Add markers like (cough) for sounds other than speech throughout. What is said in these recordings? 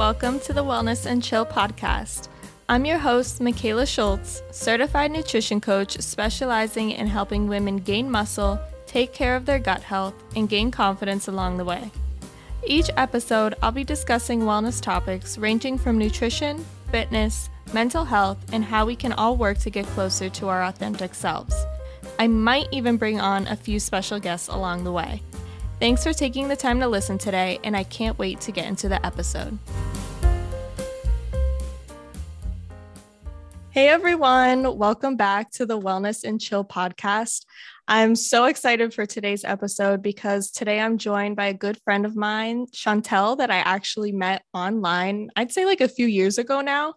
Welcome to the Wellness and Chill podcast. I'm your host, Mikayla Schultz, certified nutrition coach specializing in helping women gain muscle, take care of their gut health, and gain confidence along the way. Each episode, I'll be discussing wellness topics ranging from nutrition, fitness, mental health, and how we can all work to get closer to our authentic selves. I might even bring on a few special guests along the way. Thanks for taking the time to listen today, and I can't wait to get into the episode. Hey everyone, welcome back to the Wellness and Chill podcast. I'm so excited for today's episode because today I'm joined by a good friend of mine, Chantal, that I actually met online, I'd say like a few years ago now.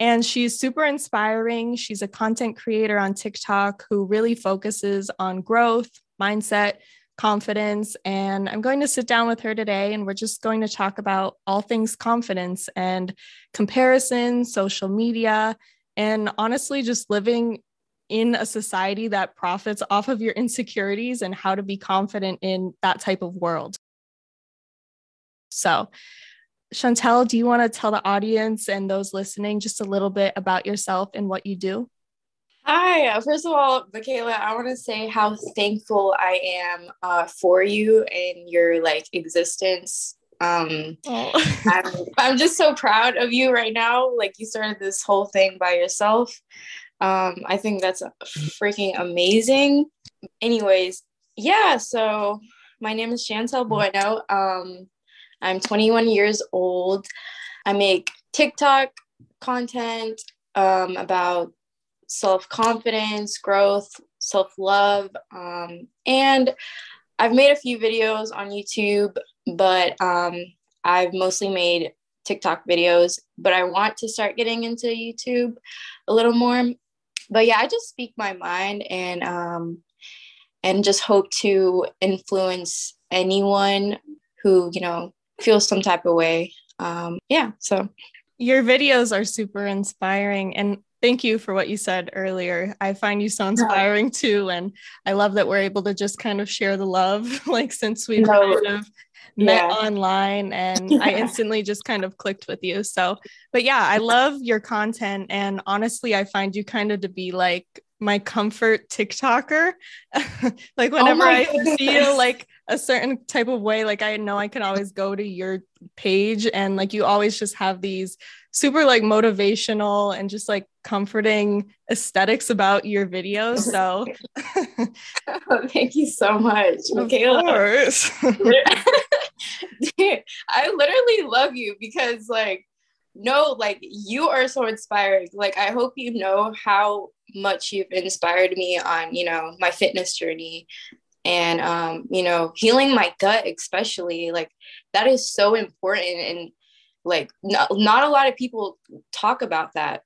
And she's super inspiring. She's a content creator on TikTok who really focuses on growth, mindset, confidence. And I'm going to sit down with her today and we're just going to talk about all things confidence and comparison, social media, and honestly, just living in a society that profits off of your insecurities and how to be confident in that type of world. So, Chantal, do you want to tell the audience and those listening just a little bit about yourself and what you do? Hi, first of all, Mikayla, I want to say how thankful I am uh, for you and your like existence. Um, oh. I'm, I'm just so proud of you right now. Like you started this whole thing by yourself. Um, I think that's freaking amazing. Anyways, yeah, so my name is Chantal Bueno. Um, I'm 21 years old. I make TikTok content um, about self confidence, growth, self love. Um, and I've made a few videos on YouTube, but um, I've mostly made TikTok videos. But I want to start getting into YouTube a little more but yeah, I just speak my mind and um, and just hope to influence anyone who you know feels some type of way. Um, yeah, so your videos are super inspiring and thank you for what you said earlier. I find you so inspiring too. And I love that we're able to just kind of share the love, (laughs) like since we've no. kind of met yeah. online and (laughs) I instantly just kind of clicked with you. So, but yeah, I love your content. And honestly, I find you kind of to be like my comfort TikToker. (laughs) like oh whenever oh I feel like a certain type of way, like I know I can always go to your page and like you always just have these super like motivational and just like comforting aesthetics about your videos. So oh, (laughs) thank you so much, Mikayla. Of course. (laughs) I literally love you because like no, like you are so inspiring. Like I hope you know how much you've inspired me on, you know, my fitness journey and um, you know, healing my gut especially. Like that is so important and like not, not a lot of people talk about that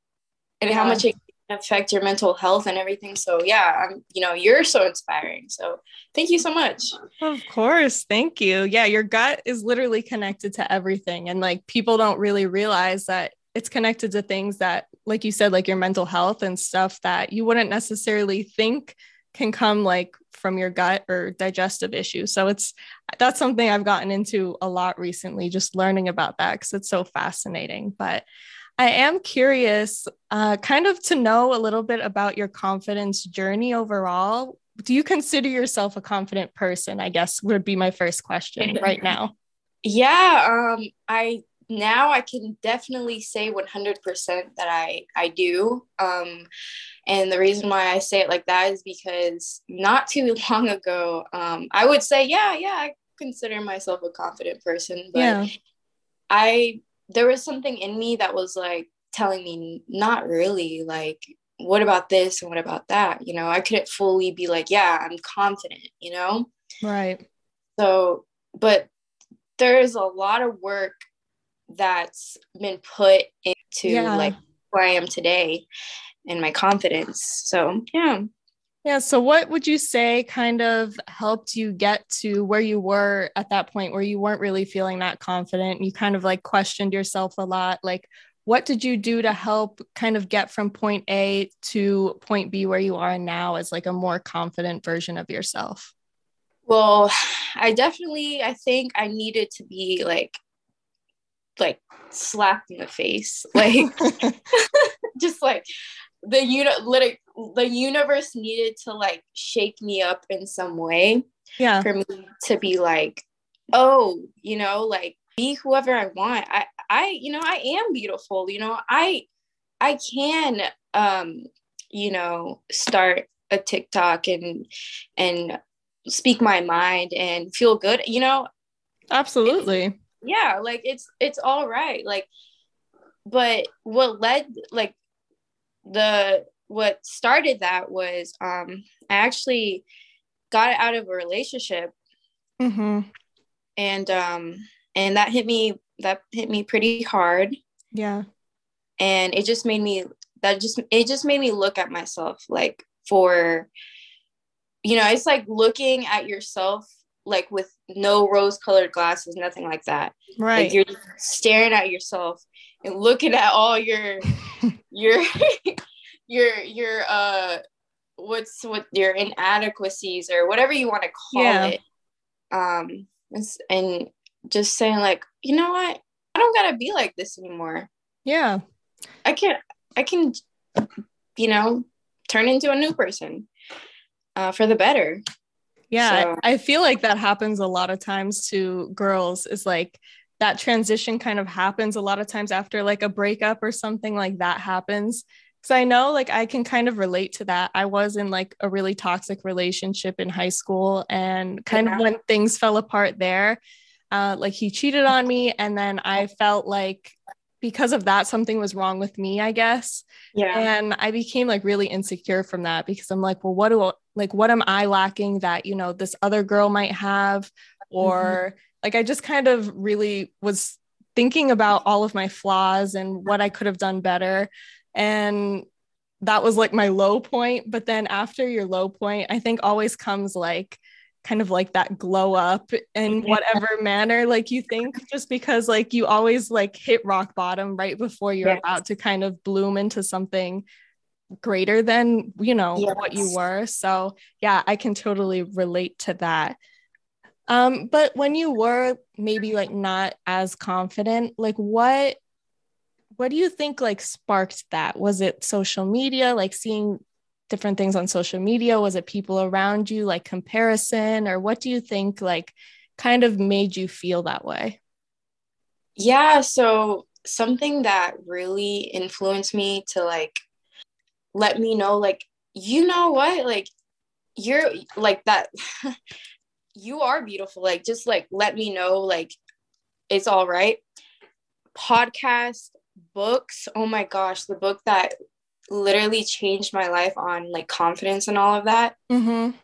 and yeah. how much it can affect your mental health and everything. So yeah, I'm, you know, you're so inspiring. So thank you so much. Of course. Thank you. Yeah. Your gut is literally connected to everything. And like people don't really realize that it's connected to things that, like you said, like your mental health and stuff that you wouldn't necessarily think can come like from your gut or digestive issues. So it's that's something I've gotten into a lot recently, just learning about that because it's so fascinating. But I am curious, uh, kind of to know a little bit about your confidence journey overall. Do you consider yourself a confident person? I guess would be my first question (laughs) right now. Yeah, um, I now I can definitely say 100% that I I do. Um, and the reason why I say it like that is because not too (laughs) long ago, um, I would say, yeah, yeah, I consider myself a confident person, but yeah. I there was something in me that was like telling me not really like what about this and what about that you know i couldn't fully be like yeah i'm confident you know right so but there's a lot of work that's been put into yeah. like where I am today and my confidence. So yeah. Yeah. So what would you say kind of helped you get to where you were at that point where you weren't really feeling that confident? You kind of like questioned yourself a lot. Like what did you do to help kind of get from point A to point B where you are now as like a more confident version of yourself? Well, I definitely I think I needed to be like like slapped in the face. (laughs) Like (laughs) just like the uni- the universe needed to like shake me up in some way. Yeah. For me to be like, oh, you know, like be whoever I want. I I you know, I am beautiful, you know. I I can um you know, start a TikTok and and speak my mind and feel good, you know. Absolutely. Yeah, like it's it's all right. Like but what led like the what started that was um I actually got out of a relationship. Mm-hmm. And um and that hit me that hit me pretty hard. Yeah. And it just made me that just it just made me look at myself like for you know it's like looking at yourself like with no rose colored glasses nothing like that. Right. like you're staring at yourself and looking at all your (laughs) your your your uh what's what your inadequacies or whatever you want to call yeah. it. Um and just saying like you know what? I don't gotta be like this anymore. Yeah. I can I can, you know, turn into a new person uh, for the better. Yeah, so. I feel like that happens a lot of times to girls. Is like that transition kind of happens a lot of times after like a breakup or something like that happens. Because I know like I can kind of relate to that. I was in like a really toxic relationship in high school, and kind yeah. of when things fell apart there, uh, like he cheated on me, and then I felt like because of that something was wrong with me i guess yeah and i became like really insecure from that because i'm like well what do like what am i lacking that you know this other girl might have or mm-hmm. like i just kind of really was thinking about all of my flaws and what i could have done better and that was like my low point but then after your low point i think always comes like kind of like that glow up in whatever (laughs) manner like you think just because like you always like hit rock bottom right before you're yes. about to kind of bloom into something greater than you know yes. what you were so yeah i can totally relate to that um but when you were maybe like not as confident like what what do you think like sparked that was it social media like seeing different things on social media? Was it people around you, like comparison, or what do you think like kind of made you feel that way? Yeah, so something that really influenced me to like let me know, like, you know what, like, you're like that, (laughs) you are beautiful. Like, just like let me know, like, it's all right. Podcast, books. Oh my gosh, the book that literally changed my life on like confidence and all of that. Mm-hmm.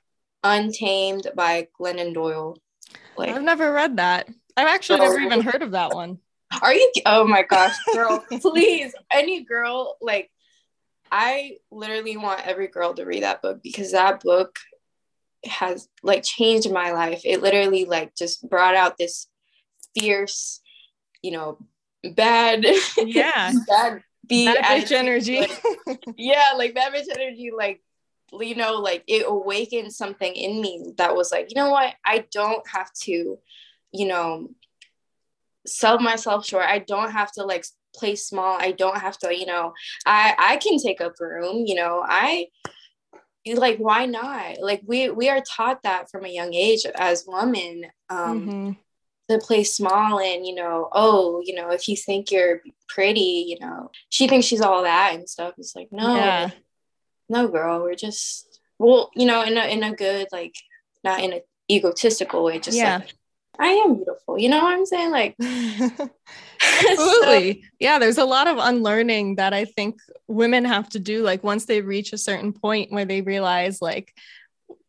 Untamed by Glennon Doyle. Like I've never read that. I've actually never even heard of that one. Are you? Oh my gosh, girl! (laughs) please, any girl like I literally want every girl to read that book because that book has like changed my life. It literally like just brought out this fierce, you know, bad, yeah, (laughs) bad bad bitch energy. Like, yeah, (laughs) like bad bitch energy, like you know, like it awakened something in me that was like, you know what, I don't have to, you know, sell myself short. I don't have to like play small. I don't have to, you know, I I can take up room, you know. I like why not? Like we we are taught that from a young age as women. Um mm-hmm to play small and you know oh you know if you think you're pretty you know she thinks she's all that and stuff it's like no yeah. no girl we're just well you know in a in a good like not in an egotistical way just yeah. like I am beautiful. You know what I'm saying? Like, (laughs) (laughs) absolutely. so, yeah, there's a lot of unlearning that I think women have to do. Like, once they reach a certain point where they realize, like,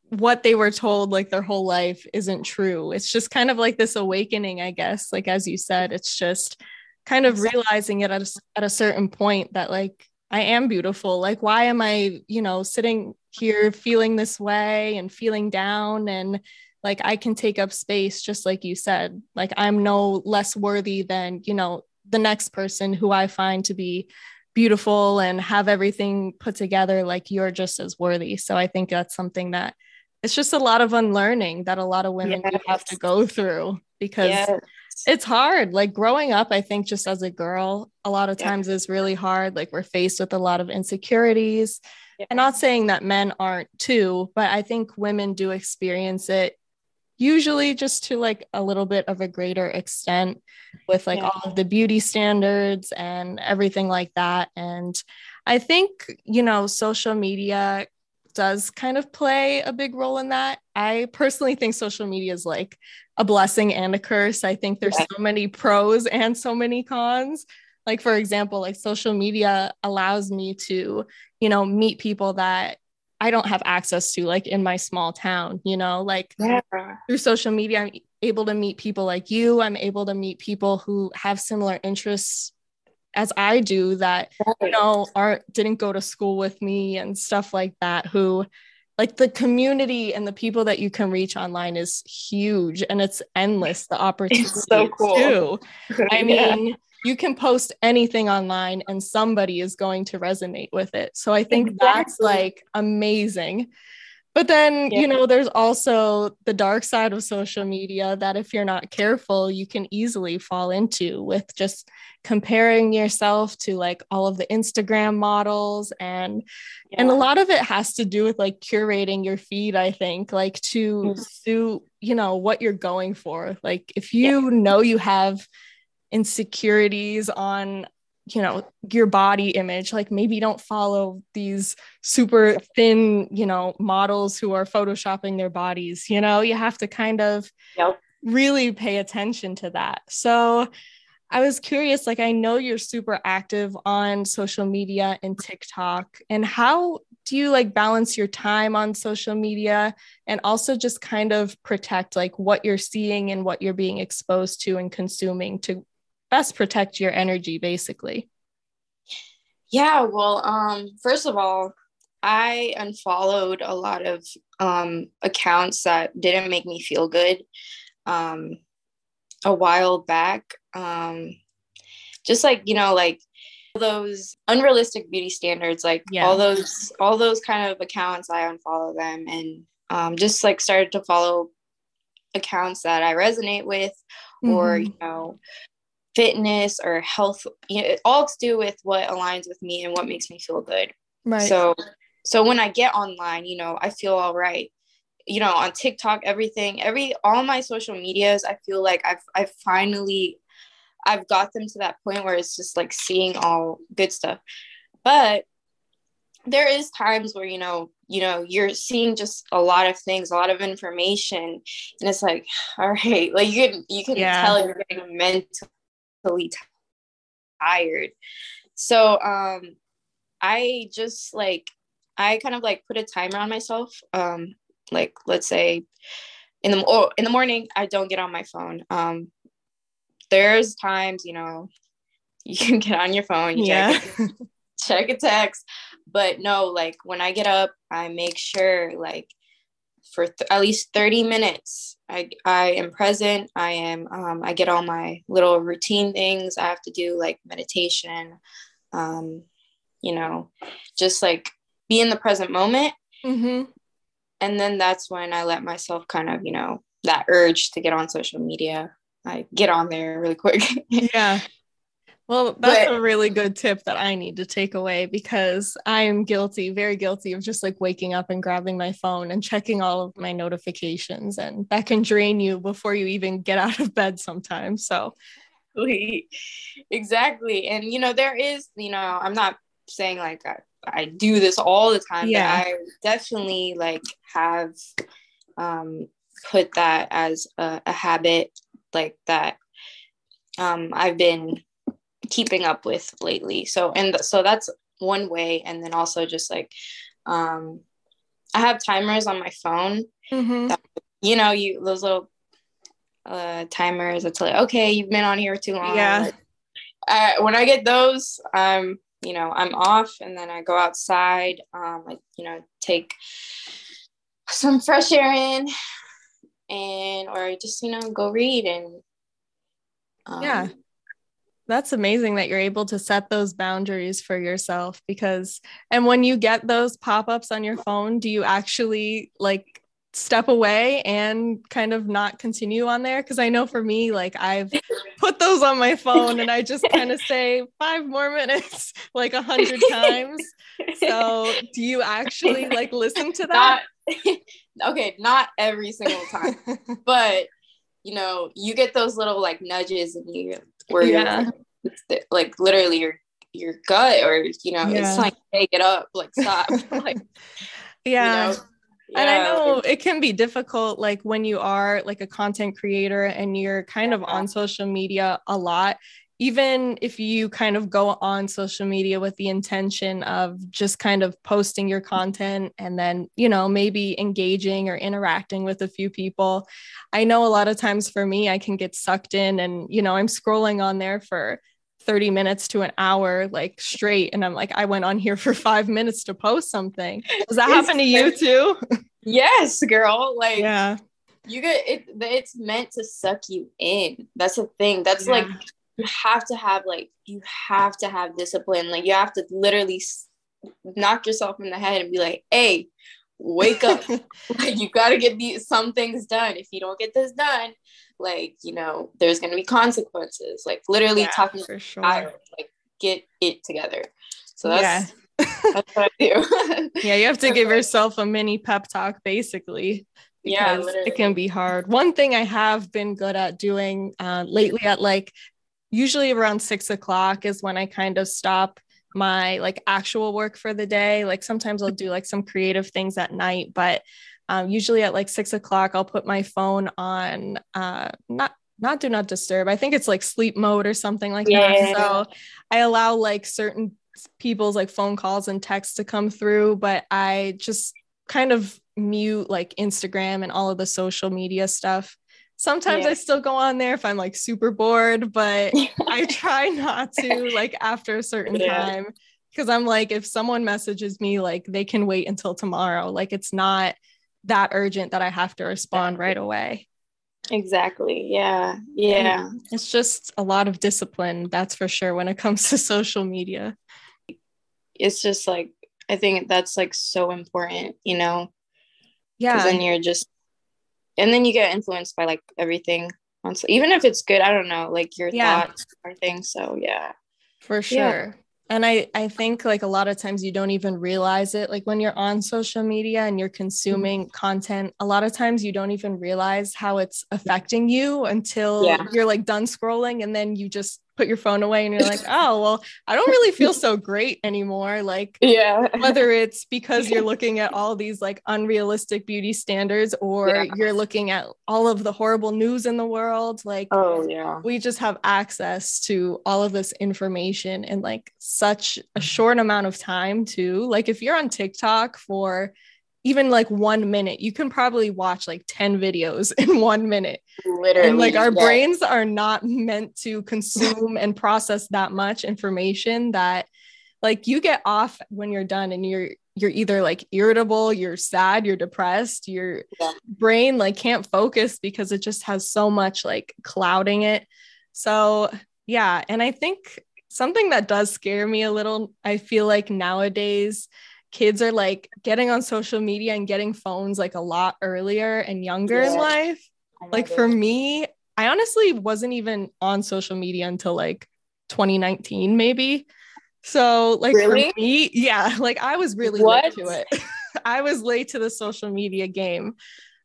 what they were told like their whole life isn't true. It's just kind of like this awakening, I guess. Like as you said, it's just kind of realizing it at a, at a certain point that like I am beautiful. Like why am I, you know, sitting here feeling this way and feeling down and like I can take up space just like you said. Like I'm no less worthy than, you know, the next person who I find to be beautiful and have everything put together like you're just as worthy. So I think that's something that it's just a lot of unlearning that a lot of women yes. have to go through because yes. it's hard. Like growing up, I think just as a girl, a lot of times yeah. is really hard. Like we're faced with a lot of insecurities. Yeah. I'm not saying that men aren't too, but I think women do experience it usually just to like a little bit of a greater extent with like yeah. all of the beauty standards and everything like that. And I think, you know, social media does kind of play a big role in that. I personally think social media is like a blessing and a curse. I think there's yeah. so many pros and so many cons. Like for example, like social media allows me to, you know, meet people that I don't have access to like in my small town, you know, like yeah. through social media I'm able to meet people like you. I'm able to meet people who have similar interests as I do that you know aren't didn't go to school with me and stuff like that who like the community and the people that you can reach online is huge and it's endless the opportunity so cool too. I (laughs) mean yeah. You can post anything online and somebody is going to resonate with it so I think exactly. that's like amazing but then, yeah. you know, there's also the dark side of social media that if you're not careful, you can easily fall into with just comparing yourself to like all of the Instagram models and yeah. and a lot of it has to do with like curating your feed, I think, like to mm-hmm. suit, you know, what you're going for. Like if you yeah. know you have insecurities on you know your body image. Like maybe don't follow these super thin you know models who are photoshopping their bodies you know? You have to kind of yep. really pay attention to that. So i was curious like i know you're super active on social media and tiktok and how do you like balance your time on social media and also just kind of protect like what you're seeing and what you're being exposed to and consuming to best protect your energy basically yeah well um first of all i unfollowed a lot of um accounts that didn't make me feel good um a while back um just like you know like those unrealistic beauty standards like yeah. all those all those kind of accounts i unfollow them and um, just like started to follow accounts that i resonate with mm-hmm. or you know fitness or health you know, all to do with what aligns with me and what makes me feel good. Right. So so when i get online you know i feel all right. You know on tiktok everything every all my social medias i feel like i've i've finally i've got them to that point where it's just like seeing all good stuff. But there is times where you know you know you're seeing just a lot of things a lot of information and it's like (sighs) all right like you can you can yeah. tell you're getting mental mentally tired. So um I just like I kind of like put a timer on myself. Um like let's say in the or in the morning I don't get on my phone. Um there's times, you know, (laughs) you can get on your phone, you yeah. check, check a text, but no, like when I get up, I make sure like for th- at least 30 minutes. I, I am present. I am um, i get all my little routine things. I have to do like meditation um, you know just like be in the present moment. Mm-hmm. and then that's when i let myself kind of you know that urge to get on social media. I get on there really quick. (laughs) Yeah well, that's but, a really good tip that I need to take away because I am guilty, very guilty of just like waking up and grabbing my phone and checking all of my notifications. And that can drain you before you even get out of bed sometimes. So, exactly. And, you know, there is, you know, I'm not saying like I, I do this all the time, yeah. but I definitely like have um, put that as a, a habit like that um, I've been keeping up with lately. So and th- so that's one way, and then also just like um, I have timers on my phone. Mm-hmm. That, you know, you those little uh, timers that's like, okay, you've been on here too long. Yeah. Uh, when I get those, um, you know, I'm off, and then I go outside. Um, like you know, take some fresh air in, and or just you know go read and um, yeah that's amazing that you're able to set those boundaries for yourself because and when you get those pop-ups on your phone do you actually like step away and kind of not continue on there because I know for me like I've put those on my phone and I just kind of (laughs) say 5 more minutes (laughs) like a hundred times. So, do you actually like listen to that? Not, (laughs) okay, not every single time. but you know, you get those little like nudges and you where yeah. you're like literally your your gut or you know, yeah. it's like hey get up, like stop. (laughs) (laughs) like yeah. You know, yeah. And I know it can be difficult, like when you are like a content creator and you're kind of on social media a lot, even if you kind of go on social media with the intention of just kind of posting your content and then, you know, maybe engaging or interacting with a few people. I know a lot of times for me, I can get sucked in and, you know, I'm scrolling on there for 30 minutes to an hour like straight and i'm like i went on here for (laughs) five minutes to post something does that happen to you too yes girl like yeah you get it it's meant to suck you in that's the thing that's yeah. like you have to have like you have to have discipline. Like you have to literally knock yourself in the head and be like hey wake up. (laughs) Like you got to get these some things done. If you don't get this done like you know there's going to be consequences. Like literally yeah, talking for sure. Child, like get it together. So that's yeah. that's what i do. (laughs) Yeah you have to give (laughs) yourself a mini pep talk basically yeah it can be hard. One thing i have been good at doing uh, lately at like usually around six o'clock is when i kind of stop my like actual work for the day like sometimes i'll do like some creative things at night but um, usually at like six o'clock, I'll put my phone on uh, not not do not disturb. I think it's like sleep mode or something like yeah. that. So I allow like certain people's like phone calls and texts to come through, but I just kind of mute like Instagram and all of the social media stuff. Sometimes yeah. I still go on there if I'm like super bored, but (laughs) I try not to like after a certain yeah. time because I'm like, if someone messages me, like they can wait until tomorrow. Like it's not that urgent that I have to respond right away. Exactly. Yeah. Yeah. And it's just a lot of discipline, that's for sure, when it comes (laughs) to social media. It's just like, I think that's like so important, you know? Yeah. then you're just, and then you get influenced by like everything. Even if it's good, I don't know, like your yeah. thoughts or things. So, yeah. For sure. Yeah and i i think like a lot of times you don't even realize it like when you're on social media and you're consuming mm-hmm. content a lot of times you don't even realize how it's affecting you until yeah. you're like done scrolling and then you just put your phone away and you're like, oh, well, I don't really feel so great anymore. Like, (laughs) yeah, whether it's (laughs) because you're looking at all these like unrealistic beauty standards or yeah. you're looking at all of the horrible news in the world, like, oh, yeah, we just have access to all of this information in like such a short amount of time, too. Like, if you're on TikTok for even like one minute, you can probably watch like 10 videos in (laughs) one minute. Literally. And like our yeah. brains are not meant to consume and process that much information that like you get off when you're done and you're you're either like irritable, you're sad, you're depressed, your yeah. brain like can't focus because it just has so much like clouding it. So, yeah, and I think something that does scare me a little, I feel like nowadays kids are like getting on social media and getting phones like a lot earlier and younger yeah. in life. Like for me, I honestly wasn't even on social media until like 2019, maybe. So, like really? for me, yeah, like I was really what? late to it. (laughs) I was late to the social media game.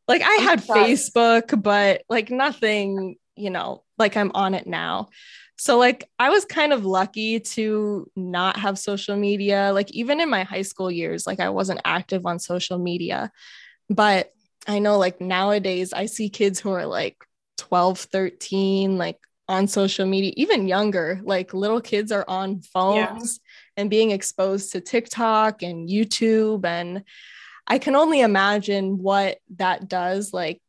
Like I had Facebook, but like nothing, you know, like I'm on it now. So, like, I was kind of lucky to not have social media. Like, even in my high school years, like, I wasn't active on social media. But I know, like, nowadays, I see kids who are like 12, 13, like, on social media, even younger, like, little kids are on phones yeah. and being exposed to TikTok and YouTube. And I can only imagine what that does, like,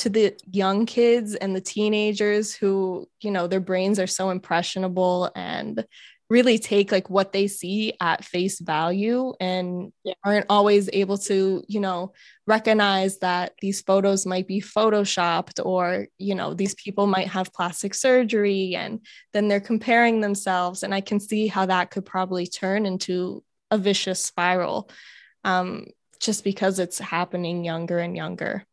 to the young kids and the teenagers who, you know, their brains are so impressionable and really take like what they see at face value and yeah. aren't always able to, you know, recognize that these photos might be photoshopped or, you know, these people might have plastic surgery and then they're comparing themselves. And I can see how that could probably turn into a vicious spiral um, just because it's happening younger and younger.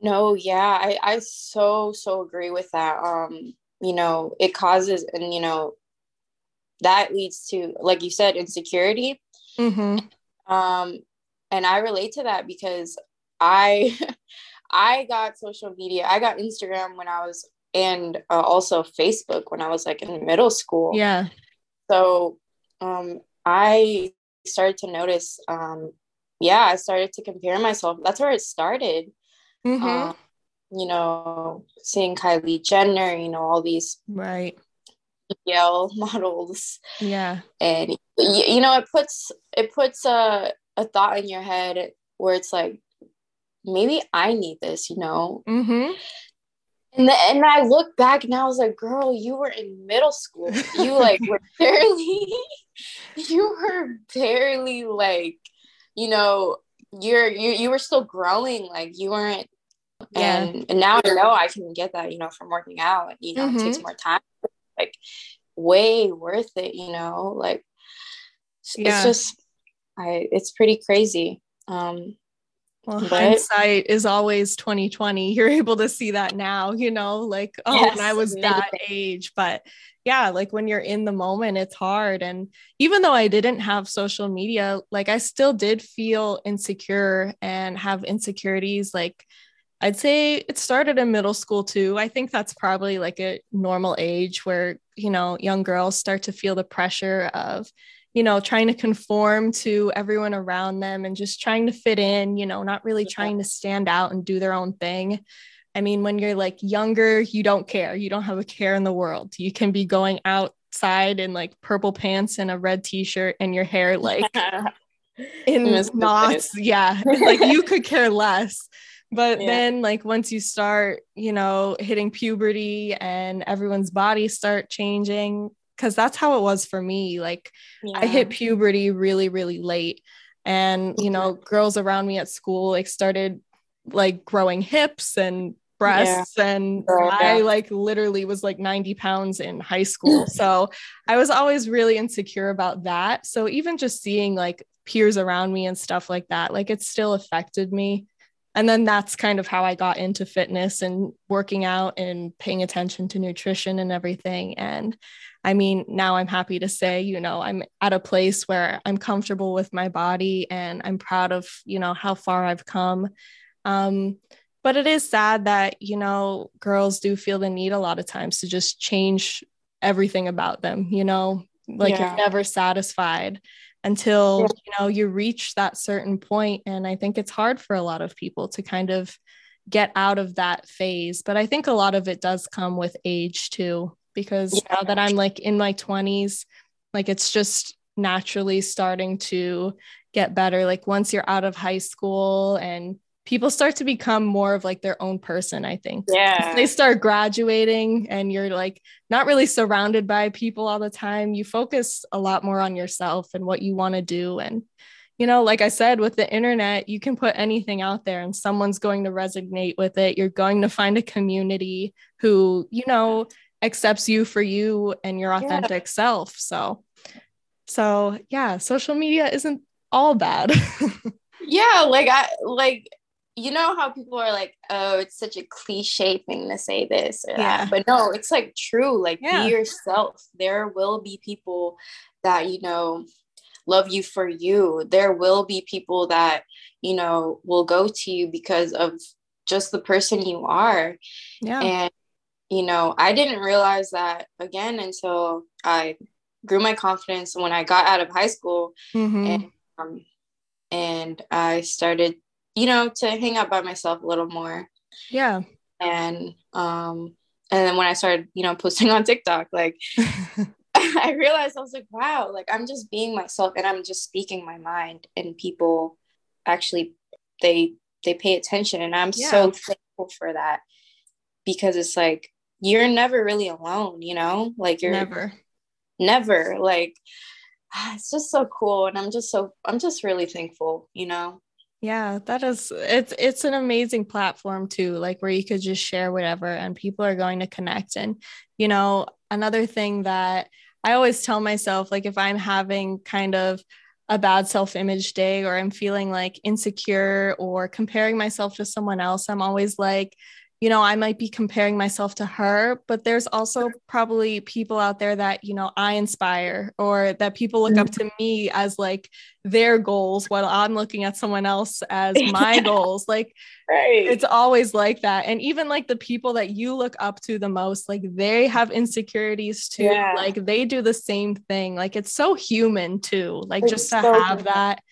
No, yeah, I I so so agree with that. Um, you know, it causes and you know that leads to like you said insecurity. Mm-hmm. Um, and I relate to that because I (laughs) I got social media. I got Instagram when I was and uh, also Facebook when I was like in middle school. Yeah. So um, I started to notice. Um, yeah, I started to compare myself. That's where it started. Mm-hmm. Um, you know, seeing Kylie Jenner. You know, all these right BL (laughs) models. Yeah. And you know, it puts it puts a a thought in your head where it's like, maybe I need this, you know? Mm-hmm. And, the, and I look back and I was like, girl, you were in middle school. You like were barely, (laughs) you were barely like, you know, you're, you, you were still growing. Like you weren't, yeah. and, and now I know I can get that, you know, from working out, you know, mm-hmm. it takes mm-hmm. more time, like way worth it, you know, like yeah. it's just, I, it's pretty crazy. Um, well, but, hindsight is always 2020. You're able to see that now, you know, like, oh, yes, when I was that age. But yeah, like when you're in the moment, it's hard. And even though I didn't have social media, like I still did feel insecure and have insecurities. Like I'd say it started in middle school too. I think that's probably like a normal age where, you know, young girls start to feel the pressure of, you know, trying to conform to everyone around them and just trying to fit in, you know, not really trying to stand out and do their own thing. I mean, when you're like younger, you don't care. You don't have a care in the world. You can be going outside in like purple pants and a red t-shirt and your hair like (laughs) in knots. Yeah. like you could care less. But (laughs) yeah. then like once you start, you know, hitting puberty and everyone's bodies start changing, because that's how it was for me. Like yeah. I hit puberty really, really late. And, you know, girls around me at school like started like growing hips and breasts yeah. and oh, I like literally was like 90 pounds in high school. (laughs) so I was always really insecure about that. So even just seeing like peers around me and stuff like that, like it still affected me. And then that's kind of how I got into fitness and working out and paying attention to nutrition and everything. And I mean, now I'm happy to say, you know, I'm at a place where I'm comfortable with my body and I'm proud of, you know, how far I've come. Um, but it is sad that, you know, girls do feel the need a lot of times to just change everything about them, you know, like yeah. you're never satisfied until, yeah. you know, you reach that certain point. And I think it's hard for a lot of people to kind of get out of that phase. But I think a lot of it does come with age too because yeah. now that I'm like in my 20s, like it's just naturally starting to get better. Like once you're out of high school and people start to become more of like their own person, I think. Yeah. They start graduating and you're like not really surrounded by people all the time. You focus a lot more on yourself and what you want to do. And, you know, like I said, with the internet, you can put anything out there and someone's going to resonate with it. You're going to find a community who, you know, accepts you for you and your authentic yeah. self. So, so yeah, social media isn't all bad. (laughs) yeah, like I like you know how people are like, oh, it's such a cliche thing to say this or yeah. that. But no, it's like true. Like yeah. be yourself. There will be people that, you know, love you for you. There will be people that, you know, will go to you because of just the person you are. Yeah. And you know, I didn't realize that again until I grew my confidence when I got out of high school mm-hmm. and um, and I started, you know, to hang out by myself a little more. Yeah. And um and then when I started, you know, (laughs) posting on TikTok, like (laughs) (laughs) I realized I was like, wow, like I'm just being myself and I'm just speaking my mind and people actually they they pay attention and I'm yeah. so thankful for that because it's like you're never really alone, you know? Like you're never, never like (sighs) it's just so cool. And I'm just so I'm just really thankful, you know. Yeah, that is it's it's an amazing platform too, like where you could just share whatever and people are going to connect. And you know, another thing that I always tell myself, like if I'm having kind of a bad self image day or I'm feeling like insecure or comparing myself to someone else, I'm always like, you know, I might be comparing myself to her, but there's also probably people out there that, you know, I inspire or that people look up to mm-hmm. me as like their goals while I'm looking at someone else as (laughs) my goals. Like, right. it's always like that. And even like the people that you look up to the most, like they have insecurities too. Yeah. Like they do the same thing. Like it's so human too. Like it's just to so have that.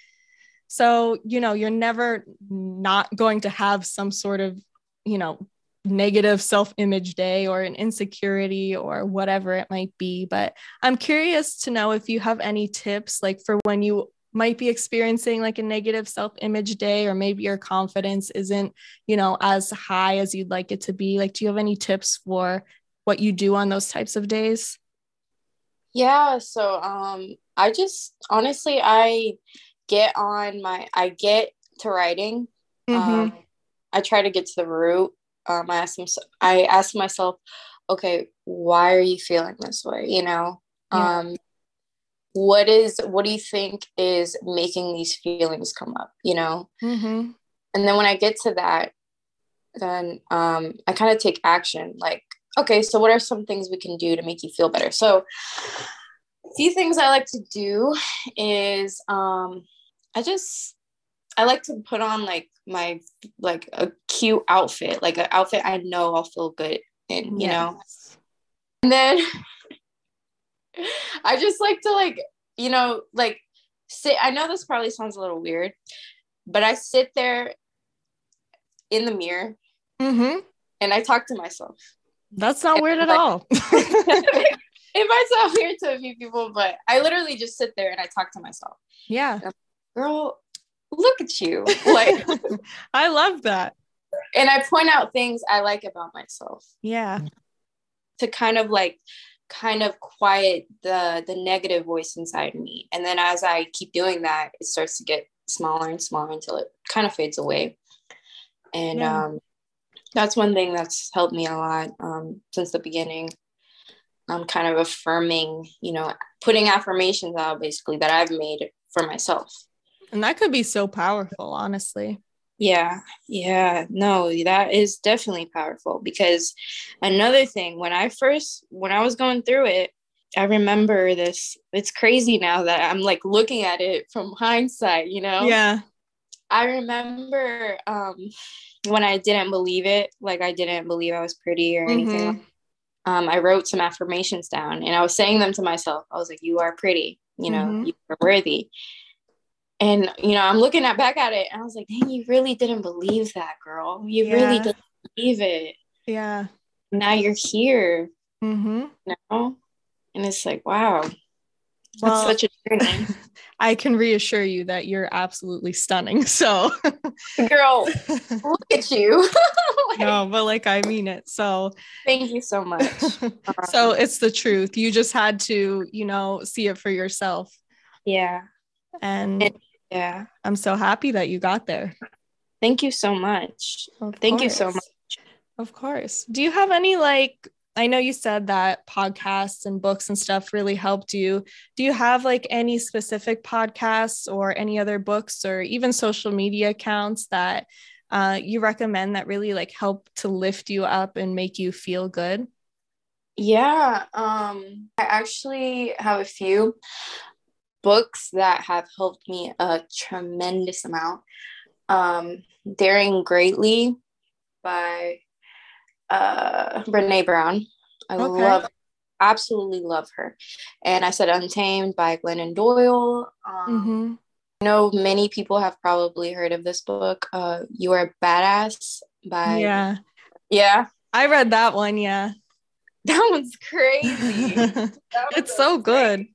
So, you know, you're never not going to have some sort of you know negative self image day or an insecurity or whatever it might be. But I'm curious to know if you have any tips, like for when you might be experiencing like a negative self image day, or maybe your confidence isn't, you know, as high as you'd like it to be. Like, do you have any tips for what you do on those types of days? Yeah. So, um, I just honestly, I get on my, I get to writing. Mm-hmm. Um, I try to get to the root um, I asked him, I asked myself, okay, why are you feeling this way? You know, yeah. um, what is, what do you think is making these feelings come up? You know, mm-hmm. and then when I get to that, then um, I kind of take action. Like, okay, so what are some things we can do to make you feel better? So, a few things I like to do is um, I just I like to put on like my like a cute outfit, like an outfit I know I'll feel good in, you yes. know. And then (laughs) I just like to like, you know, like sit I know this probably sounds a little weird, but I sit there in the mirror mm-hmm. and I talk to myself. That's not and weird at like, all. (laughs) it might sound weird to a few people, but I literally just sit there and I talk to myself. Yeah. Girl, look at you. Like (laughs) I love that. And I point out things I like about myself. Yeah. To kind of like kind of quiet the the negative voice inside me. And then as I keep doing that, it starts to get smaller and smaller until it kind of fades away. And yeah. um that's one thing that's helped me a lot um, since the beginning. I'm kind of affirming, you know, putting affirmations out basically that I've made for myself. And that could be so powerful, honestly. Yeah, yeah, no, that is definitely powerful because another thing, when I first, when I was going through it, I remember this. It's crazy now that I'm like looking at it from hindsight, you know? Yeah. I remember um, when I didn't believe it, like I didn't believe I was pretty or anything. Mm-hmm. Um, I wrote some affirmations down and I was saying them to myself. I was like, You are pretty, you know, mm-hmm. you are worthy and you know i'm looking at back at it and i was like dang you really didn't believe that girl. You yeah. really didn't believe it. Yeah. Now you're here mm-hmm. you know? And it's like wow. Well, that's such a (laughs) journey. I can reassure you that you're absolutely stunning (laughs) so. Girl (laughs) look at you. Like, no but like i mean it so. Thank you so much. So it's the truth. You just had to you know see it for yourself. Yeah. And, and yeah. I'm so happy that you got there. Thank you so much. Of Thank course. you so much. Of course. Do you have any like I know you said that podcasts and books and stuff really helped you. Do you have like any specific podcasts or any other books or even social media accounts that uh, you recommend that really like help to lift you up and make you feel good? Yeah, um, I actually have a few books that have helped me a tremendous amount. Um, Daring Greatly by uh, Brene Brown. I okay. love, absolutely love her. And I said Untamed by Glennon Doyle. Um, mm-hmm. I know many people have probably heard of this book. Uh, you Are Badass by. Yeah. Yeah. I read that one. Yeah. (laughs) That one's crazy. (laughs) that it's so good.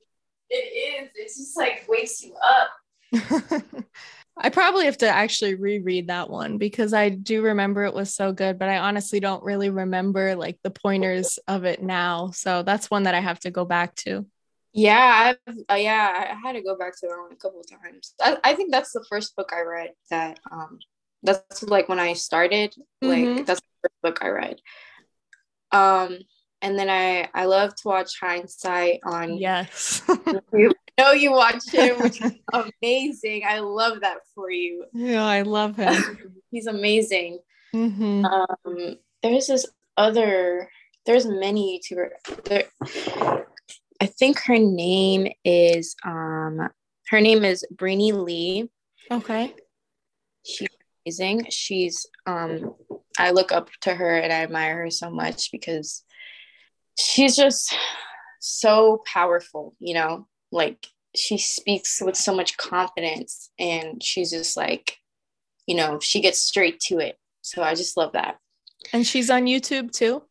It is. It just like wakes you up. (laughs) I probably have to actually reread that one because I do remember it was so good, but I honestly don't really remember like the pointers of it now. So that's one that I have to go back to. Yeah, I've, uh, yeah, I had to go back to that one a couple of times. I, I think that's the first book I read that um that's like when I started, like mm-hmm. that's the first book I read. Um and then I I love to watch Hindsight on yes. (laughs) YouTube. I know you watch him, which is (laughs) amazing. I love that for you. Yeah, I love him. (laughs) He's amazing. Mm-hmm. Um, there's this other. There's many YouTuber. There, I think her name is um her name is Brinny Lee. Okay. She's amazing. She's um I look up to her and I admire her so much because she's just so powerful, you know, like she speaks with so much confidence and she's just like, you know, she gets straight to it. So I just love that. And she's on YouTube too?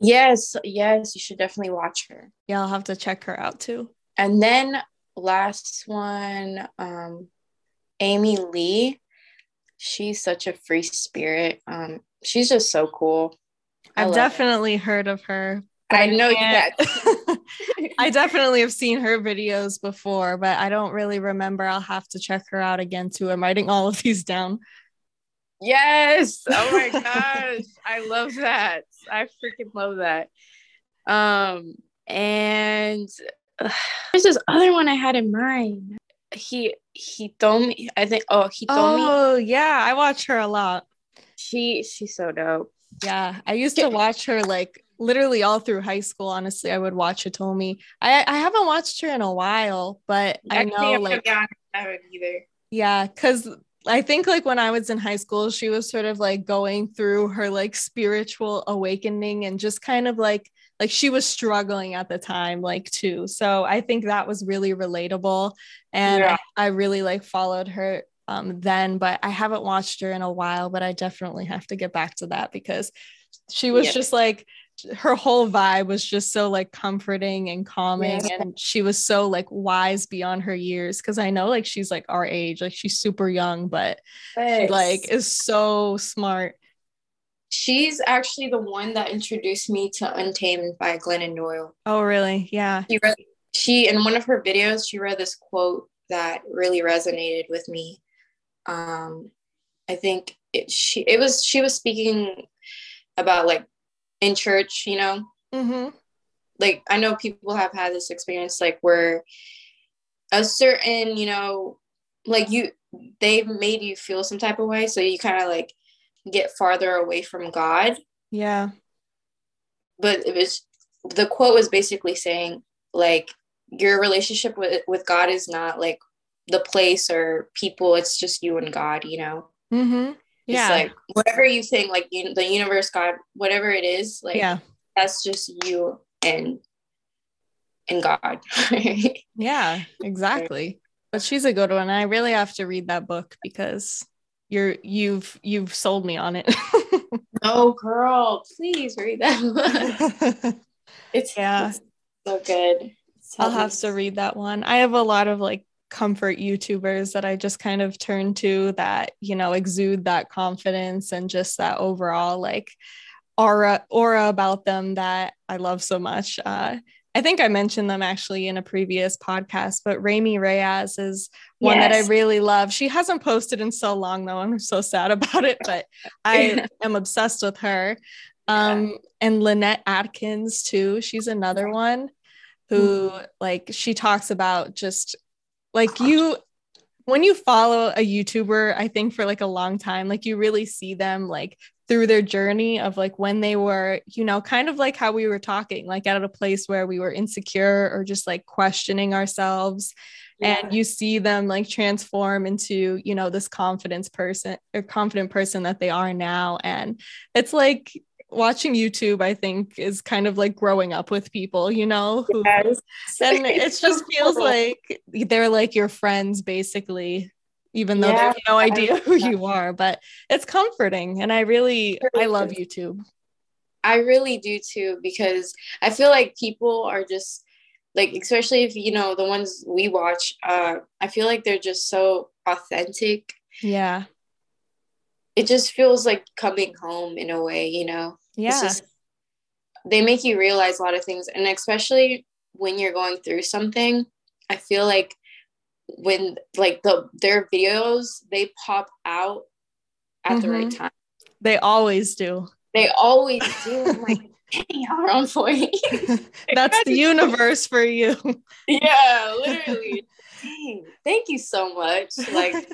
Yes, yes, you should definitely watch her. Yeah, I'll have to check her out too. And then last one, um, Amy Lee. She's such a free spirit. Um, she's just so cool. I I've definitely her. heard of her. I, know that. (laughs) (laughs) I definitely have seen her videos before, but I don't really remember. I'll have to check her out again too. I'm writing all of these down. Yes. Oh my (laughs) gosh. I love that. I freaking love that. Um, and uh, (sighs) there's this other one I had in mind. He he told me I think oh he told me Oh yeah, I watch her a lot. She she's so dope. Yeah. I used to watch her like literally all through high school. Honestly, I would watch Hitomi. I I haven't watched her in a while, but I know like I haven't either. Yeah, because I think like when I was in high school, she was sort of like going through her like spiritual awakening and just kind of like like she was struggling at the time like too. So I think that was really relatable and yeah. I, I, really like followed her um then, but I haven't watched her in a while, but I definitely have to get back to that because she was yeah. just like her whole vibe was just so like comforting and calming yeah. and she was so like wise beyond her years because i know like she's like our age like she's super young but she like is so smart. She's actually the one that introduced me to untamed by glennon doyle. Oh really? Yeah. She, read, she in one of her videos she read this quote that really resonated with me. Um i think it, she it was she was speaking about like in church, you know? Mm-hmm. Like, I know people have had this experience, like, where a certain, you know, like you, they've made you feel some type of way. So you kind of like get farther away from God. Yeah. But it was, the quote was basically saying, like, your relationship with, with God is not like the place or people, it's just you and God, you know? Mm-hmm yeah. It's like whatever you think, like you, the universe, God, whatever it is, like yeah, that's just you and and God. (laughs) yeah, exactly. But she's a good one. I really have to read that book because you're you've you've sold me on it. (laughs) oh girl, please read that one, (laughs) it's yeah it's so good. I'll have to read that one. I have a lot of like comfort YouTubers that I just kind of turn to that, you know, exude that confidence and just that overall like aura aura about them that I love so much. Uh, I think I mentioned them actually in a previous podcast, but Rami Reyes is one yes. that I really love. She hasn't posted in so long though. I'm so sad about it, but I (laughs) am obsessed with her. Um, yeah. and Lynette Adkins too. She's another one who mm-hmm. like she talks about just like you when you follow a YouTuber, I think for like a long time, like you really see them like through their journey of like when they were, you know, kind of like how we were talking, like at a place where we were insecure or just like questioning ourselves. Yeah. And you see them like transform into, you know, this confidence person or confident person that they are now. And it's like watching YouTube, I think, is kind of like growing up with people, you know, who, yes. and (laughs) it just feels like they're like your friends, basically, even though yeah. they have no idea (laughs) who you are. But it's comforting, and I really, I love YouTube. I really do too, because I feel like people are just like, especially if you know the ones we watch. Uh, I feel like they're just so authentic. Yeah it just feels like coming home in a way, you know? Yeah. Just, they make you realize a lot of things. And especially when you're going through something, I feel like when like the their videos, they pop out at mm-hmm. the right mm-hmm. time. They always do. They always do. (laughs) like, dang, on point. (laughs) That's the universe for you. (laughs) yeah, literally. dang, thank you so much. Like,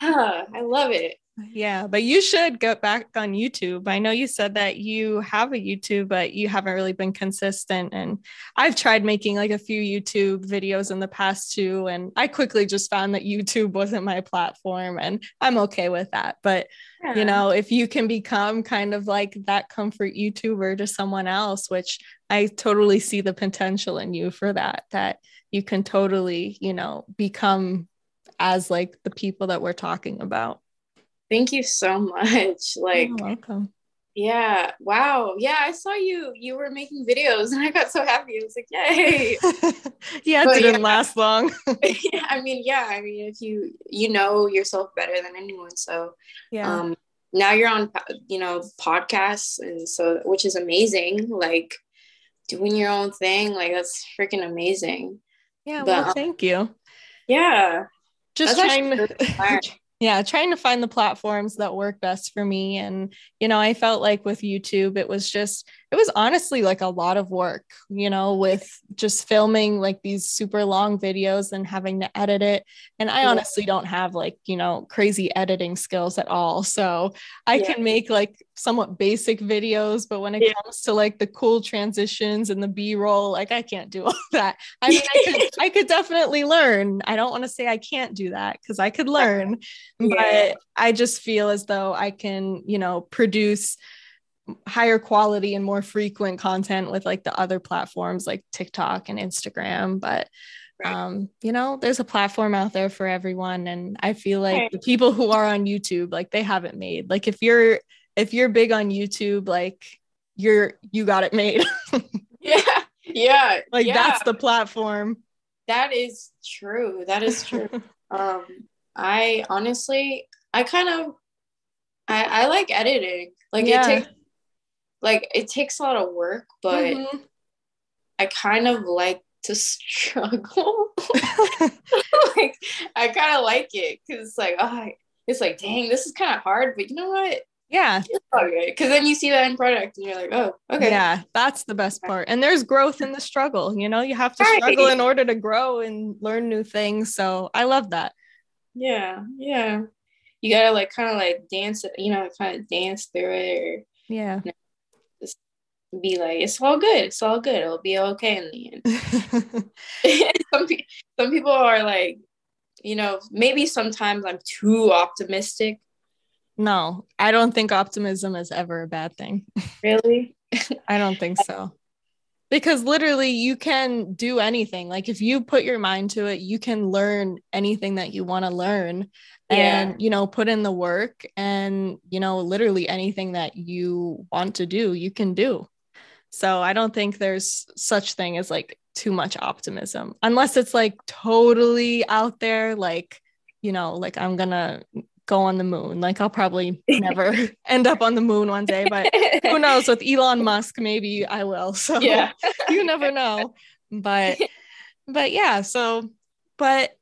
huh, I love it. Yeah, but you should get back on YouTube. I know you said that you have a YouTube, but you haven't really been consistent. And I've tried making like a few YouTube videos in the past too. And I quickly just found that YouTube wasn't my platform and I'm okay with that. But, yeah. you know, if you can become kind of like that comfort YouTuber to someone else, which I totally see the potential in you for that, that you can totally, you know, become as like the people that we're talking about. Thank you so (laughs) much. Like, You're welcome. Yeah. Wow. Yeah, I saw you. You were making videos, and I got so happy. I was like, "Yay!" (laughs) yeah, it didn't yeah, last long. (laughs) yeah, I mean, yeah. I mean, if you you know yourself better than anyone, so yeah. Um, now you're on, you know, podcasts, and so which is amazing. Like doing your own thing, like that's freaking amazing. Yeah. But, well, thank you. Yeah. Just trying yeah trying to find the platforms that work best for me. And you know i felt like with youtube it was just it was honestly like a lot of work you know with just filming like these super long videos and having to edit it. And i honestly don't have like you know crazy editing skills at all. So i yeah. can make like somewhat basic videos but when it yeah. comes to like the cool transitions and the b-roll like i can't do (laughs) all that. I mean i could i could definitely learn. I don't want to say i can't do that because i could uh-huh. learn but i just feel as though i can you know produce higher quality and more frequent content with like the other platforms like TikTok and Instagram. But right. um, you know, there's a platform out there for everyone. And I feel like right. the people who are on YouTube, like they have it made. Like if you're if you're big on YouTube, like you're you got it made. (laughs) yeah. Yeah. Like yeah. that's the platform. That is true. That is true. (laughs) um, I honestly I kind of I, I like editing. Like yeah. it takes like it takes a lot of work, but mm-hmm. I kind of like to (laughs) struggle. (laughs) like I kind of like it because it's like, oh, it's like, dang, this is kind of hard, but you know what? Yeah. Because then you see that in product and you're like, oh, okay. Yeah, that's the best part. And there's growth in the struggle. You know, you have to struggle in order to grow and learn new things. So I love that. Yeah. Yeah. You gotta like kind of like dance, you know, kind of dance through it or yeah be like, it's all good. It's all good. It'll be okay in the end. (laughs) (laughs) some, pe- some people are like, you know, maybe sometimes I'm too optimistic. No, I don't think optimism is ever a bad thing. (laughs) Really? I don't think so. Because literally, you can do anything. Like, if you put your mind to it, you can learn anything that you want to learn and, yeah. you know, put in the work and, you know, literally anything that you want to do, you can do. So I don't think there's such thing as like too much optimism unless it's like totally out there like you know like I'm going to go on the moon. Like I'll probably (laughs) never end up on the moon one day, but who (laughs) knows with Elon Musk maybe I will. So yeah. (laughs) you never know. But but yeah, so but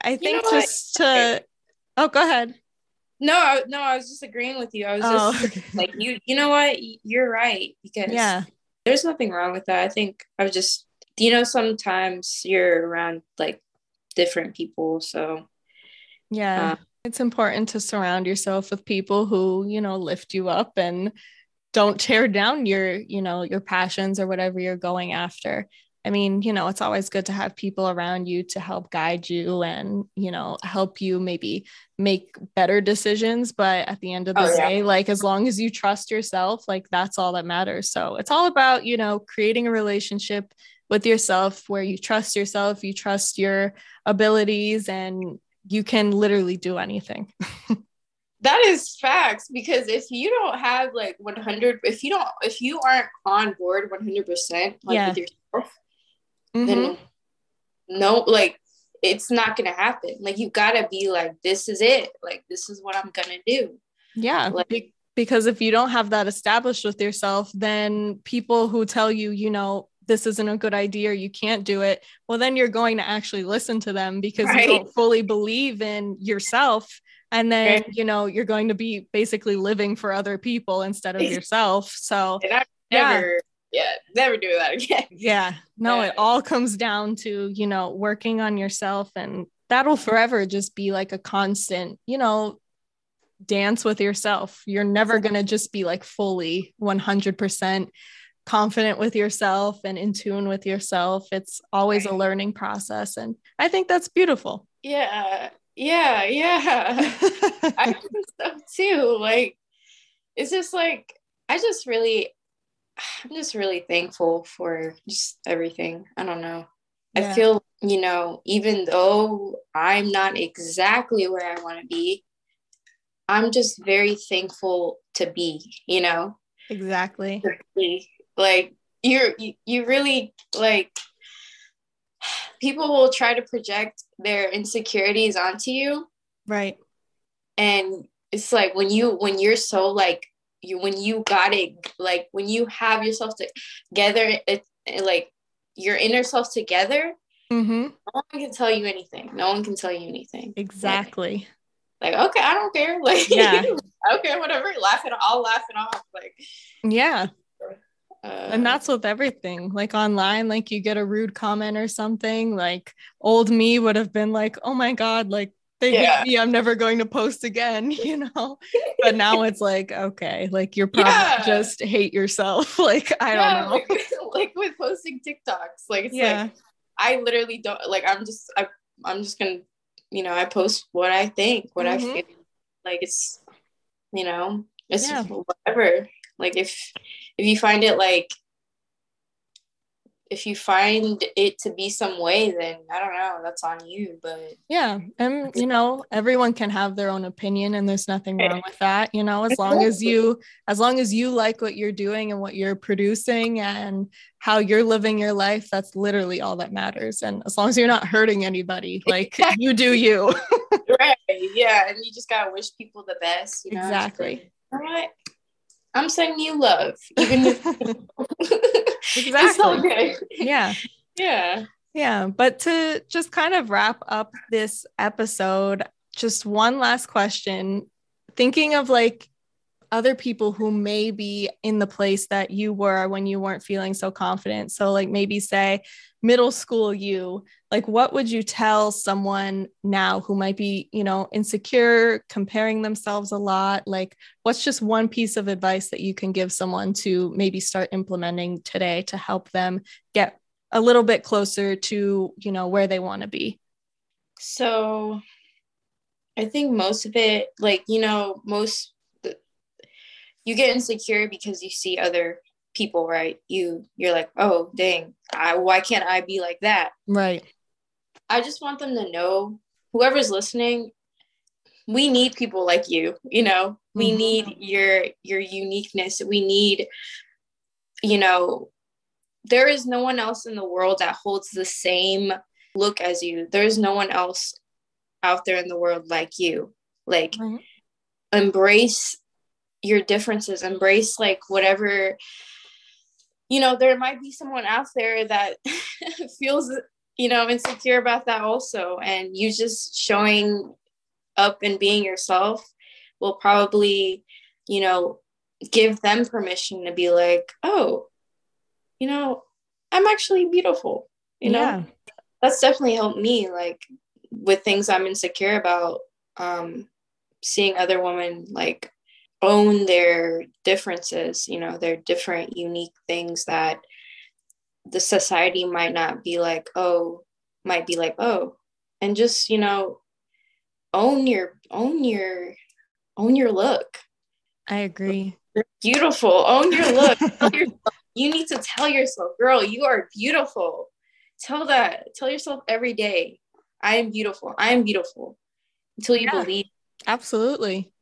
I think you know just to Oh, go ahead. No, no, I was just agreeing with you. I was oh. just like you you know what? You're right because yeah there's nothing wrong with that. I think I was just, you know, sometimes you're around like different people. So, yeah, uh, it's important to surround yourself with people who, you know, lift you up and don't tear down your, you know, your passions or whatever you're going after. I mean, you know, it's always good to have people around you to help guide you and, you know, help you maybe make better decisions. But at the end of the oh, day, yeah. like as long as you trust yourself, like that's all that matters. So it's all about, you know, creating a relationship with yourself where you trust yourself, you trust your abilities, and you can literally do anything. (laughs) that is facts because if you don't have like 100 if you don't if you aren't on board 100% like yeah. with yourself mm-hmm. then no, like it's not gonna happen. Like you gotta be like, this is it. Like this is what I'm gonna do. Yeah. Like, be- because if you don't have that established with yourself, then people who tell you, you know, this isn't a good idea or you can't do it, well, then you're going to actually listen to them because right. you don't fully believe in yourself. And then, you know, you're going to be basically living for other people instead of yourself. So, I never, yeah, never do that again. (laughs) Yeah. No, yeah. it all comes down to, you know, working on yourself and that'll forever just be like a constant, you know, dance with yourself. You're never going to just be like fully 100% confident with yourself and in tune with yourself. It's always a learning process. And I think that's beautiful. Yeah. Yeah. Yeah. (laughs) I think so too. Like, it's just like, I just really, I'm just really thankful for just everything. I don't know. Yeah. I feel, you know, even though I'm not exactly where I want to be, I'm just very thankful to be, you know? Exactly. Like you're you, you really like people will try to project their insecurities onto you. Right. And it's like when you when you're so like you when you got it like when you have yourself together it, it like your inner self together mm-hmm. no one can tell you anything. No one can tell you anything. Exactly. Like, like okay i don't care. (laughs) Like yeah. (laughs) Okay whatever laugh it i'll laugh it off like. Yeah. Uh, and that's with everything like online like you get a rude comment or something like old me would have been like oh my god like they yeah. me i'm never going to post again (laughs) you know but now it's like okay like you're probably yeah. just hate yourself (laughs) like i yeah, don't (laughs) know like, like, with posting tiktoks like it's yeah. like i literally don't like i'm just I, i'm just gonna you know i post what i think what mm-hmm. i feel like it's you know it's whatever like if if you find it like if you find it to be some way, then I don't know, that's on you. But yeah, and you know, everyone can have their own opinion, and there's nothing wrong with that. You know, as long as you, as long as you like what you're doing and what you're producing and how you're living your life, that's literally all that matters. And as long as you're not hurting anybody, like you do you. (laughs) right. Yeah, and you just gotta wish people the best. You know? Exactly. All right. I'm sending you love, even (laughs) if (laughs) exactly. okay. Yeah. (laughs) Yeah. Yeah. But to just kind of wrap up this episode, just one last question. Thinking of like other people who may be in the place that you were when you weren't feeling so confident. So, like, maybe say middle school you, like, what would you tell someone now who might be, you know, insecure, comparing themselves a lot? Like, what's just one piece of advice that you can give someone to maybe start implementing today to help them get a little bit closer to, you know, where they want to be? So, I think most of it, like, you know, most you get insecure because you see other people, right? You you're like, oh dang, I, why can't I be like that? Right. I just want them to know, whoever's listening, we need people like you. You know, we mm-hmm. need your your uniqueness. We need, you know, there is no one else in the world that holds the same look as you. There's no one else out there in the world like you. Like, mm-hmm. embrace your differences embrace like whatever you know there might be someone out there that (laughs) feels you know insecure about that also and you just showing up and being yourself will probably you know give them permission to be like oh you know i'm actually beautiful you know yeah. that's definitely helped me like with things i'm insecure about um seeing other women like own their differences, you know, their different unique things that the society might not be like, oh, might be like, oh, and just, you know, own your own your own your look. I agree. You're beautiful. Own your look. (laughs) you need to tell yourself, girl, you are beautiful. Tell that. Tell yourself every day, I am beautiful. I am beautiful. Until you yeah, believe. Absolutely.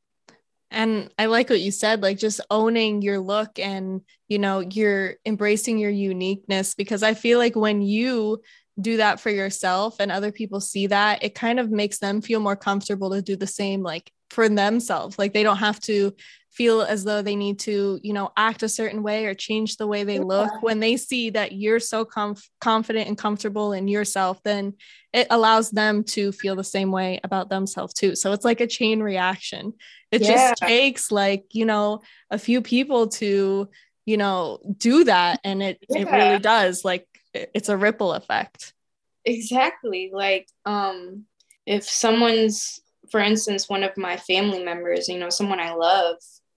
And I like what you said, like just owning your look and, you know, you're embracing your uniqueness because I feel like when you do that for yourself and other people see that, it kind of makes them feel more comfortable to do the same, like for themselves. Like they don't have to feel as though they need to, you know, act a certain way or change the way they look. When they see that you're so conf- confident and comfortable in yourself, then it allows them to feel the same way about themselves too. So it's like a chain reaction. It yeah. just takes like, you know, a few people to you know, do that. And it, yeah. it really does. Like it's a ripple effect. Exactly. Like, um, if someone's, for instance, one of my family members, you know, someone I love,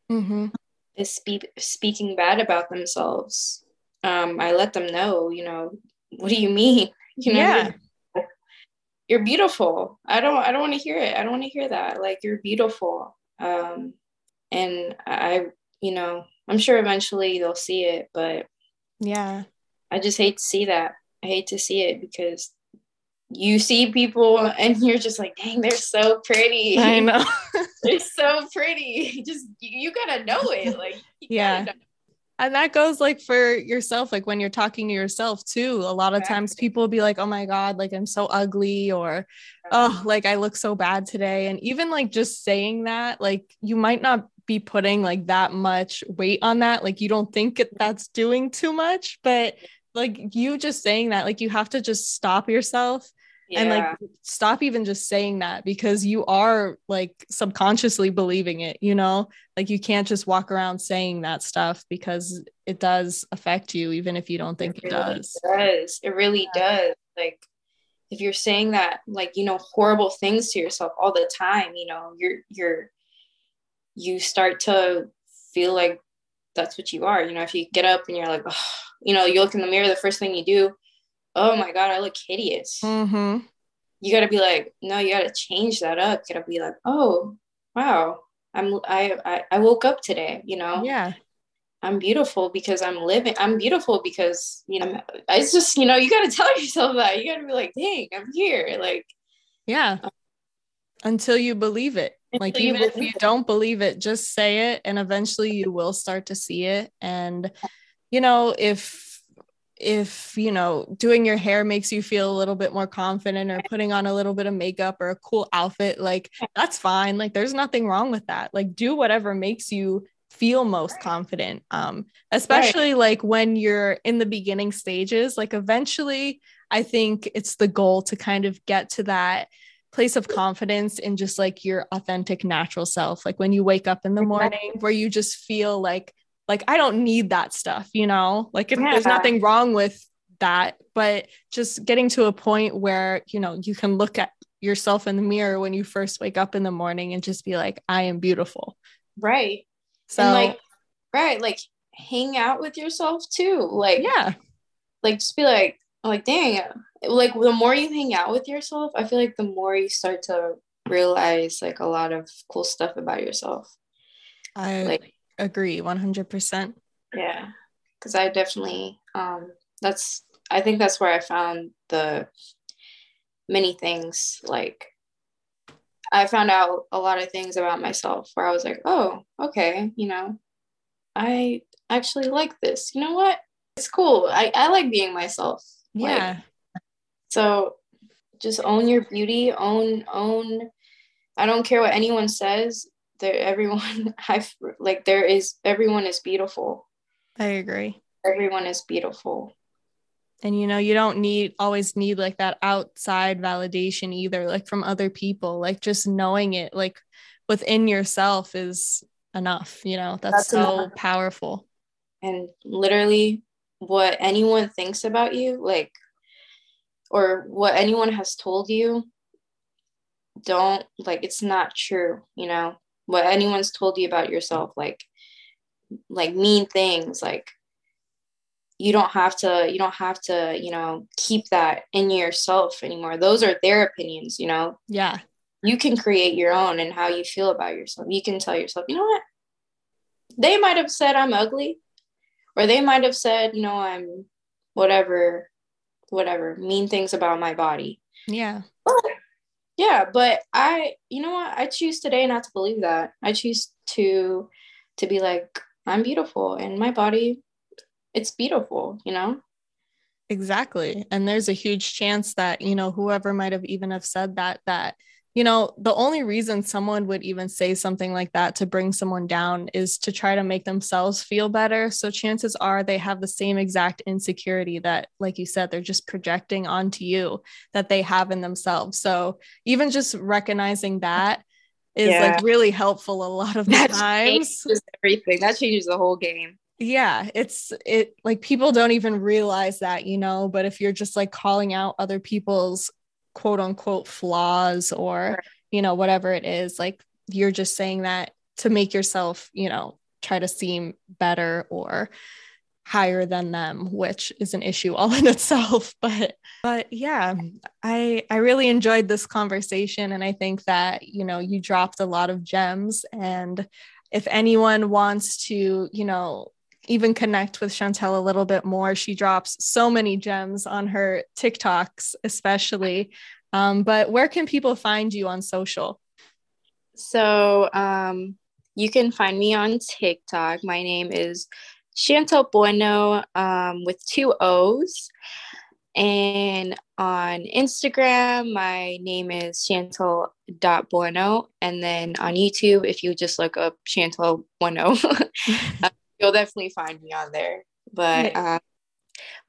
mm-hmm. is spe- speaking bad about themselves, um, I let them know, you know, what do you mean? (laughs) You know, yeah. you're, you're beautiful. I don't, I don't want to hear it. I don't want to hear that. Like you're beautiful. Um, and I, you know, I'm sure eventually they'll see it, but yeah, I just hate to see that. I hate to see it because you see people and (laughs) you're just like, dang, they're so pretty. I know. (laughs) they're so pretty. (laughs) Just you, you gotta know it. Like yeah. And that goes like for yourself, like when you're talking to yourself too. A lot of times people will be like, oh my God, like I'm so ugly, or oh, like I look so bad today. And even like just saying that, like you might not be putting like that much weight on that. Like you don't think that's doing too much, but like you just saying that, like you have to just stop yourself yeah. and like stop even just saying that because you are like subconsciously believing it you know? Like you can't just walk around saying that stuff because it does affect you even if you don't think it, it really does. does. It really yeah. does. Like if you're saying that like you know horrible things to yourself all the time you know you're you're you start to feel like that's what you are. You know if you get up and you're like oh, you know you look in the mirror the first thing you do oh my god i look hideous. Mm-hmm. you got to be like no you got to change that up. You got to be like oh wow. I'm I, I i woke up today you know? Yeah. I'm beautiful because i'm living i'm beautiful because you know it's just you know you got to tell yourself that. You got to be like dang i'm here like. Yeah. Um, until you believe it. like even if you don't believe it just say it and eventually you will start to see it. And you know if if you know doing your hair makes you feel a little bit more confident or putting on a little bit of makeup or a cool outfit like that's fine. Like there's nothing wrong with that. Like do whatever makes you feel most confident um especially right. like when you're in the beginning stages. Like eventually i think it's the goal to kind of get to that place of confidence in just like your authentic natural self. Like when you wake up in the morning where you just feel like like I don't need that stuff, you know? Like yeah. there's nothing wrong with that, but just getting to a point where, you know, you can look at yourself in the mirror when you first wake up in the morning and just be like, I am beautiful. Right. So and like right, like hang out with yourself too. Like yeah. Like just be like, like dang, like the more you hang out with yourself, I feel like the more you start to realize like a lot of cool stuff about yourself. I like agree 100%. Yeah. Cuz I definitely um that's I think that's where I found the many things like I found out a lot of things about myself where I was like, "Oh, okay, you know, I actually like this. You know what? It's cool. I I like being myself." Yeah. Like, so just own your beauty, own own I don't care what anyone says there everyone (laughs) i've like there is everyone is beautiful. I agree. Everyone is beautiful. And you know you don't need always need like that outside validation either like from other people. Like just knowing it like within yourself is enough you know? That's, that's so enough. powerful. And literally what anyone thinks about you like or what anyone has told you don't like it's not true you know what anyone's told you about yourself like like mean things like you don't have to you don't have to you know keep that in yourself anymore. Those are their opinions you know? Yeah. You can create your own and how you feel about yourself. You can tell yourself you know what? They might have said i'm ugly or they might have said you know i'm whatever whatever mean things about my body. Yeah. But yeah but i you know what? I choose today not to believe that. I choose to to be like i'm beautiful and my body it's beautiful you know? Exactly. And there's a huge chance that you know whoever might have even have said that that you know, the only reason someone would even say something like that to bring someone down is to try to make themselves feel better. So chances are they have the same exact insecurity that, like you said, they're just projecting onto you that they have in themselves. So even just recognizing that is yeah. like really helpful a lot of (laughs) the that times. Changes everything that changes the whole game. yeah it's it like people don't even realize that you know but if you're just like calling out other people's quote unquote flaws or you know whatever it is like you're just saying that to make yourself you know try to seem better or higher than them which is an issue all (laughs) in itself but but yeah i i really enjoyed this conversation and i think that you know you dropped a lot of gems and if anyone wants to you know even connect with Chantal a little bit more. She drops so many gems on her TikToks, especially. Um, but where can people find you on social? So um, you can find me on TikTok. My name is Chantal Bueno um, with two O's. And on Instagram, my name is Chantal.bueno. And then on YouTube, if you just look up Chantal Bueno, (laughs) you'll definitely find me on there. But um,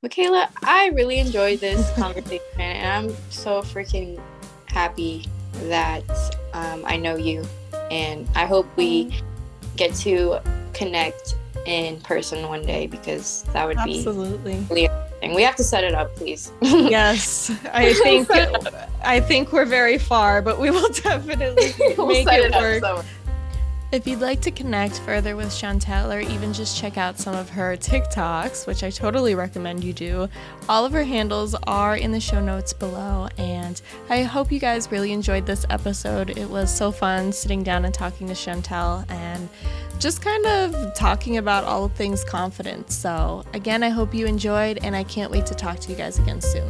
Mikayla, I really enjoyed this conversation, and I'm so freaking happy that um, I know you, and I hope we get to connect in person one day because that would be absolutely really we have to set it up, please. (laughs) yes, I think (laughs) I think we're very far, but we will (laughs) definitely we'll make it, it work. If you'd like to connect further with Chantal or even just check out some of her TikToks, which I totally recommend you do, all of her handles are in the show notes below. And I hope you guys really enjoyed this episode. It was so fun sitting down and talking to Chantal and just kind of talking about all things confidence. So, again, I hope you enjoyed, and I can't wait to talk to you guys again soon.